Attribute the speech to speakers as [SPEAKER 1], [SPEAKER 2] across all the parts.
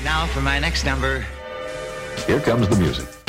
[SPEAKER 1] And now for my next number.
[SPEAKER 2] Here comes the music.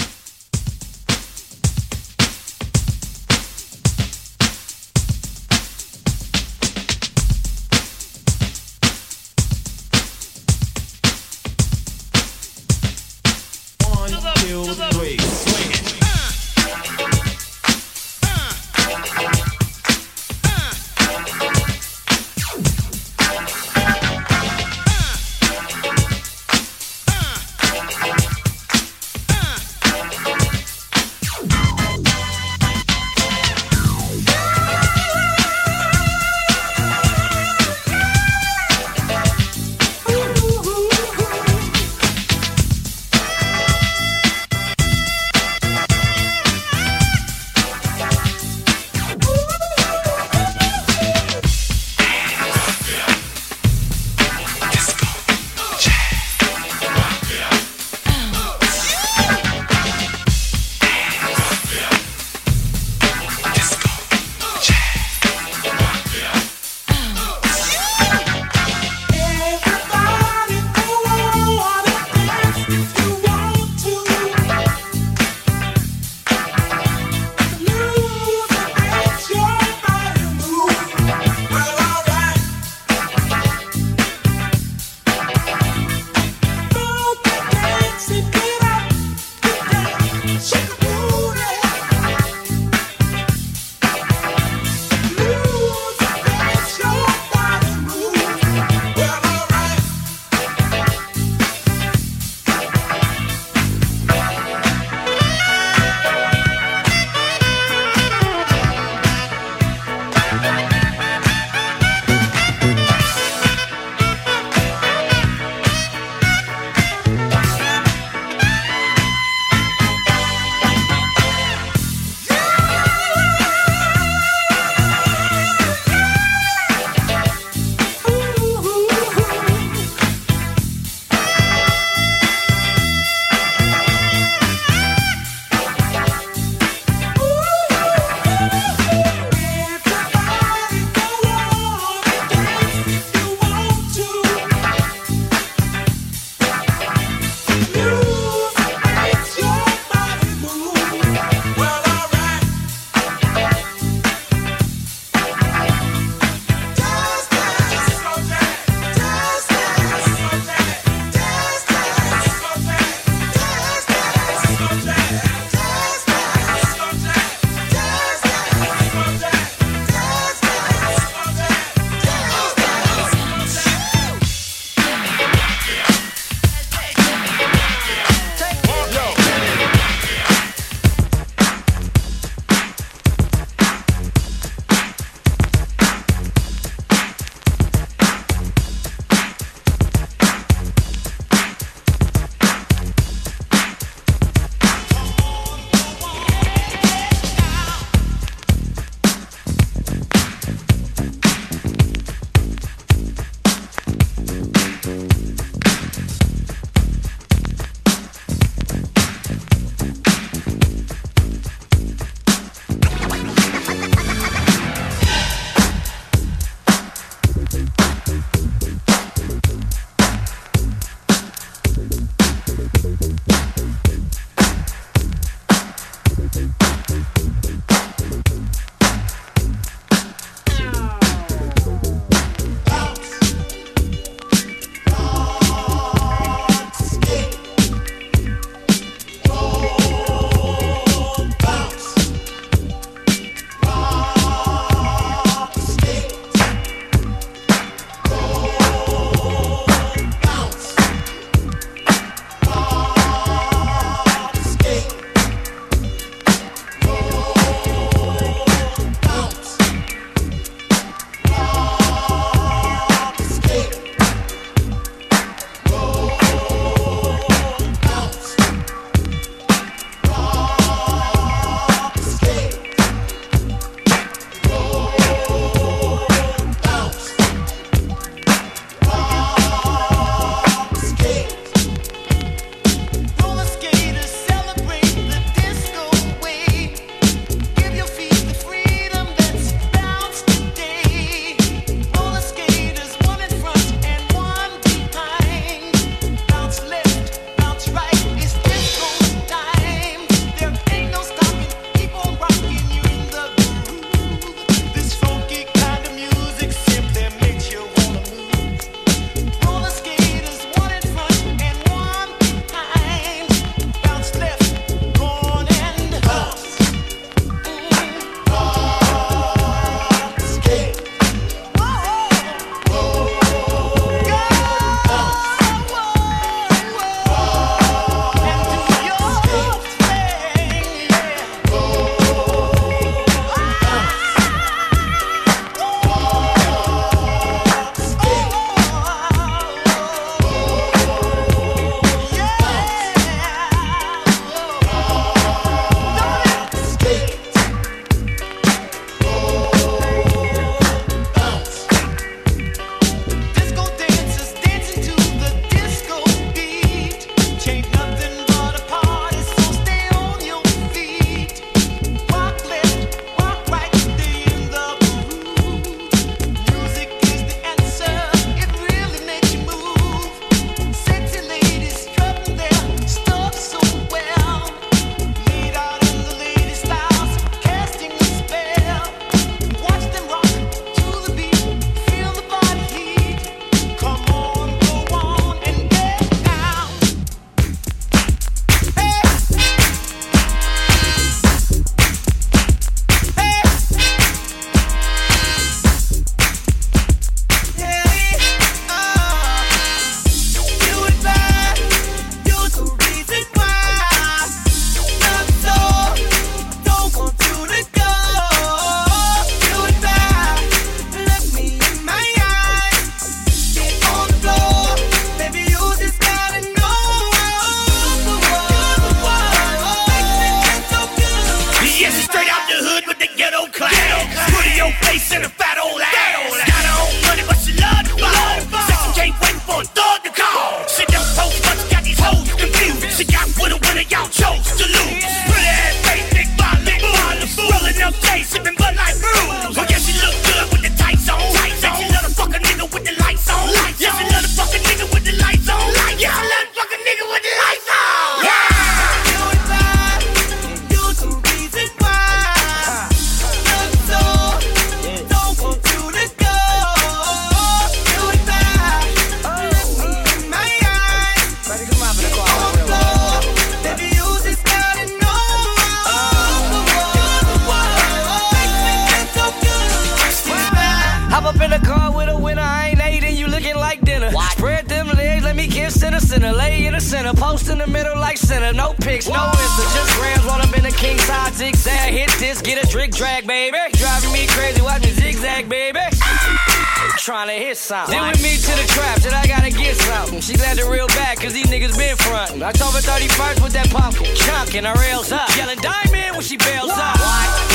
[SPEAKER 3] Something. Then with me to the trap, said I gotta get something. She glad to reel back, cause these niggas been frontin'. October 31st with that pumpkin, chunkin' her rails up. Yelling diamond when she bails up.
[SPEAKER 4] Okay,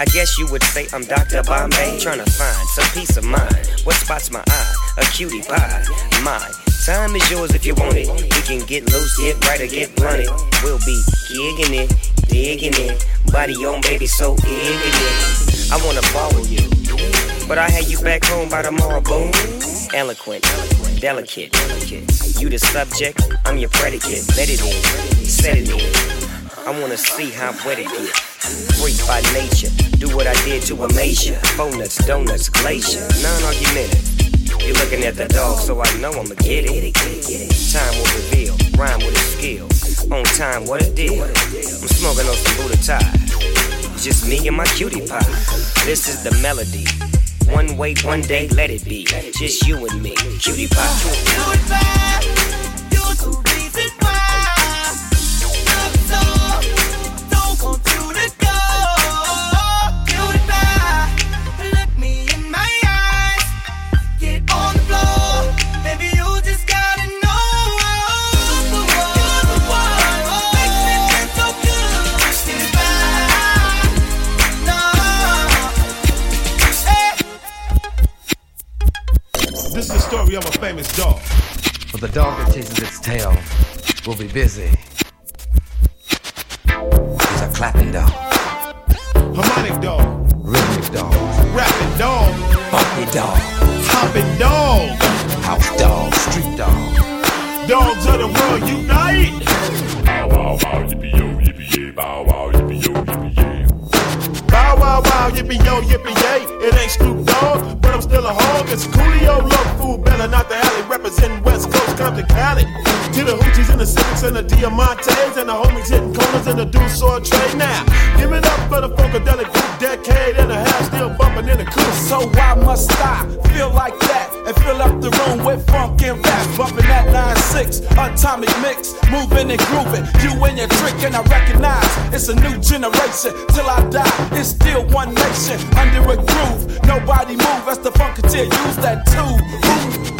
[SPEAKER 4] I guess you would say I'm Dr. Bombay, trying to find some peace of mind. What spots my eye? A cutie pie. My time is yours if you want it. We can get loose, get right, or get blunted. We'll be gigging it, digging it. Body on, baby, so ignorant. I wanna with you, but I had you back home by tomorrow, boom. Eloquent, delicate. You the subject, I'm your predicate. Let it in, set it in. I wanna see how wet it get. Freak by nature, do what I did to Amasia. Donuts, donuts, glacier, non-argumentative. You're looking at the dog, so I know I'ma get it. Time will reveal, rhyme with a skill. On time, what a deal. I'm smoking on some Buddha tie. Just me and my cutie pie. This is the melody. One way, one day, let it be. Just you and me, cutie pie.
[SPEAKER 5] But the dog that chases its tail will be busy. He's a clapping dog,
[SPEAKER 2] Harmonic dog,
[SPEAKER 5] rhythmic dog,
[SPEAKER 2] rapping dog,
[SPEAKER 5] funky dog,
[SPEAKER 2] hopping dog.
[SPEAKER 5] house dog, street dog.
[SPEAKER 2] Dogs of the world unite.
[SPEAKER 6] Bow wow wow yippee yo yippee yay. Bow wow yippee yo yippee yay.
[SPEAKER 2] Bow wow wow, yippee yo, yippee yay. It ain't Snoop Dogg, but I'm still a hog. It's Coolio, love food, Bella, not the alley. Representing West Coast, Compton, Cali. To the hoochies and the civics and the diamantes and the homies hitting corners in the deuce or trade now. Give it up for the funkadelic group, decade and a half, still bumping in the coupe.
[SPEAKER 7] So why must I feel like that and fill up the room with funk and rap? Bumping that 9-6, atomic mix, moving and grooving. You and your trick, and I recognize it's a new generation. Till I die, it's still one nation under a groove. Nobody move as the funketeer use that tube. Ooh.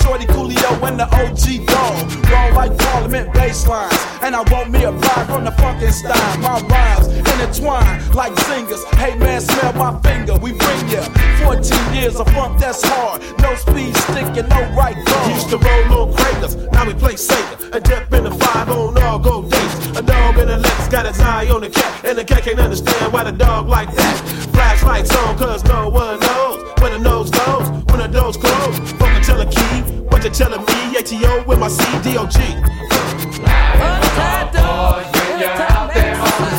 [SPEAKER 7] Shorty Coolio and the OG dog. Roll like Parliament bass lines. And I want me a vibe from the fucking style. My rhymes intertwine like singers. Hey man, smell my finger. We bring ya 14 years of funk that's hard. No speed sticking, no right
[SPEAKER 2] Used
[SPEAKER 7] guard.
[SPEAKER 2] to roll on craters, now we play Sega. A dip in the five on all go days. A dog in the legs got his eye on the cat, and the cat can't understand why the dog like that. Flashlights on, cause no one knows when the nose goes when the doors but key. What you telling me? ATO with my CDOG.
[SPEAKER 6] You're out there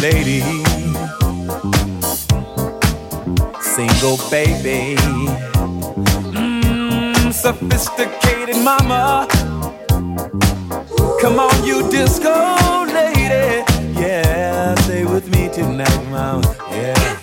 [SPEAKER 8] lady, single baby,
[SPEAKER 7] mm, sophisticated mama. Come on, you disco lady,
[SPEAKER 8] yeah, stay with me tonight, mama, yeah.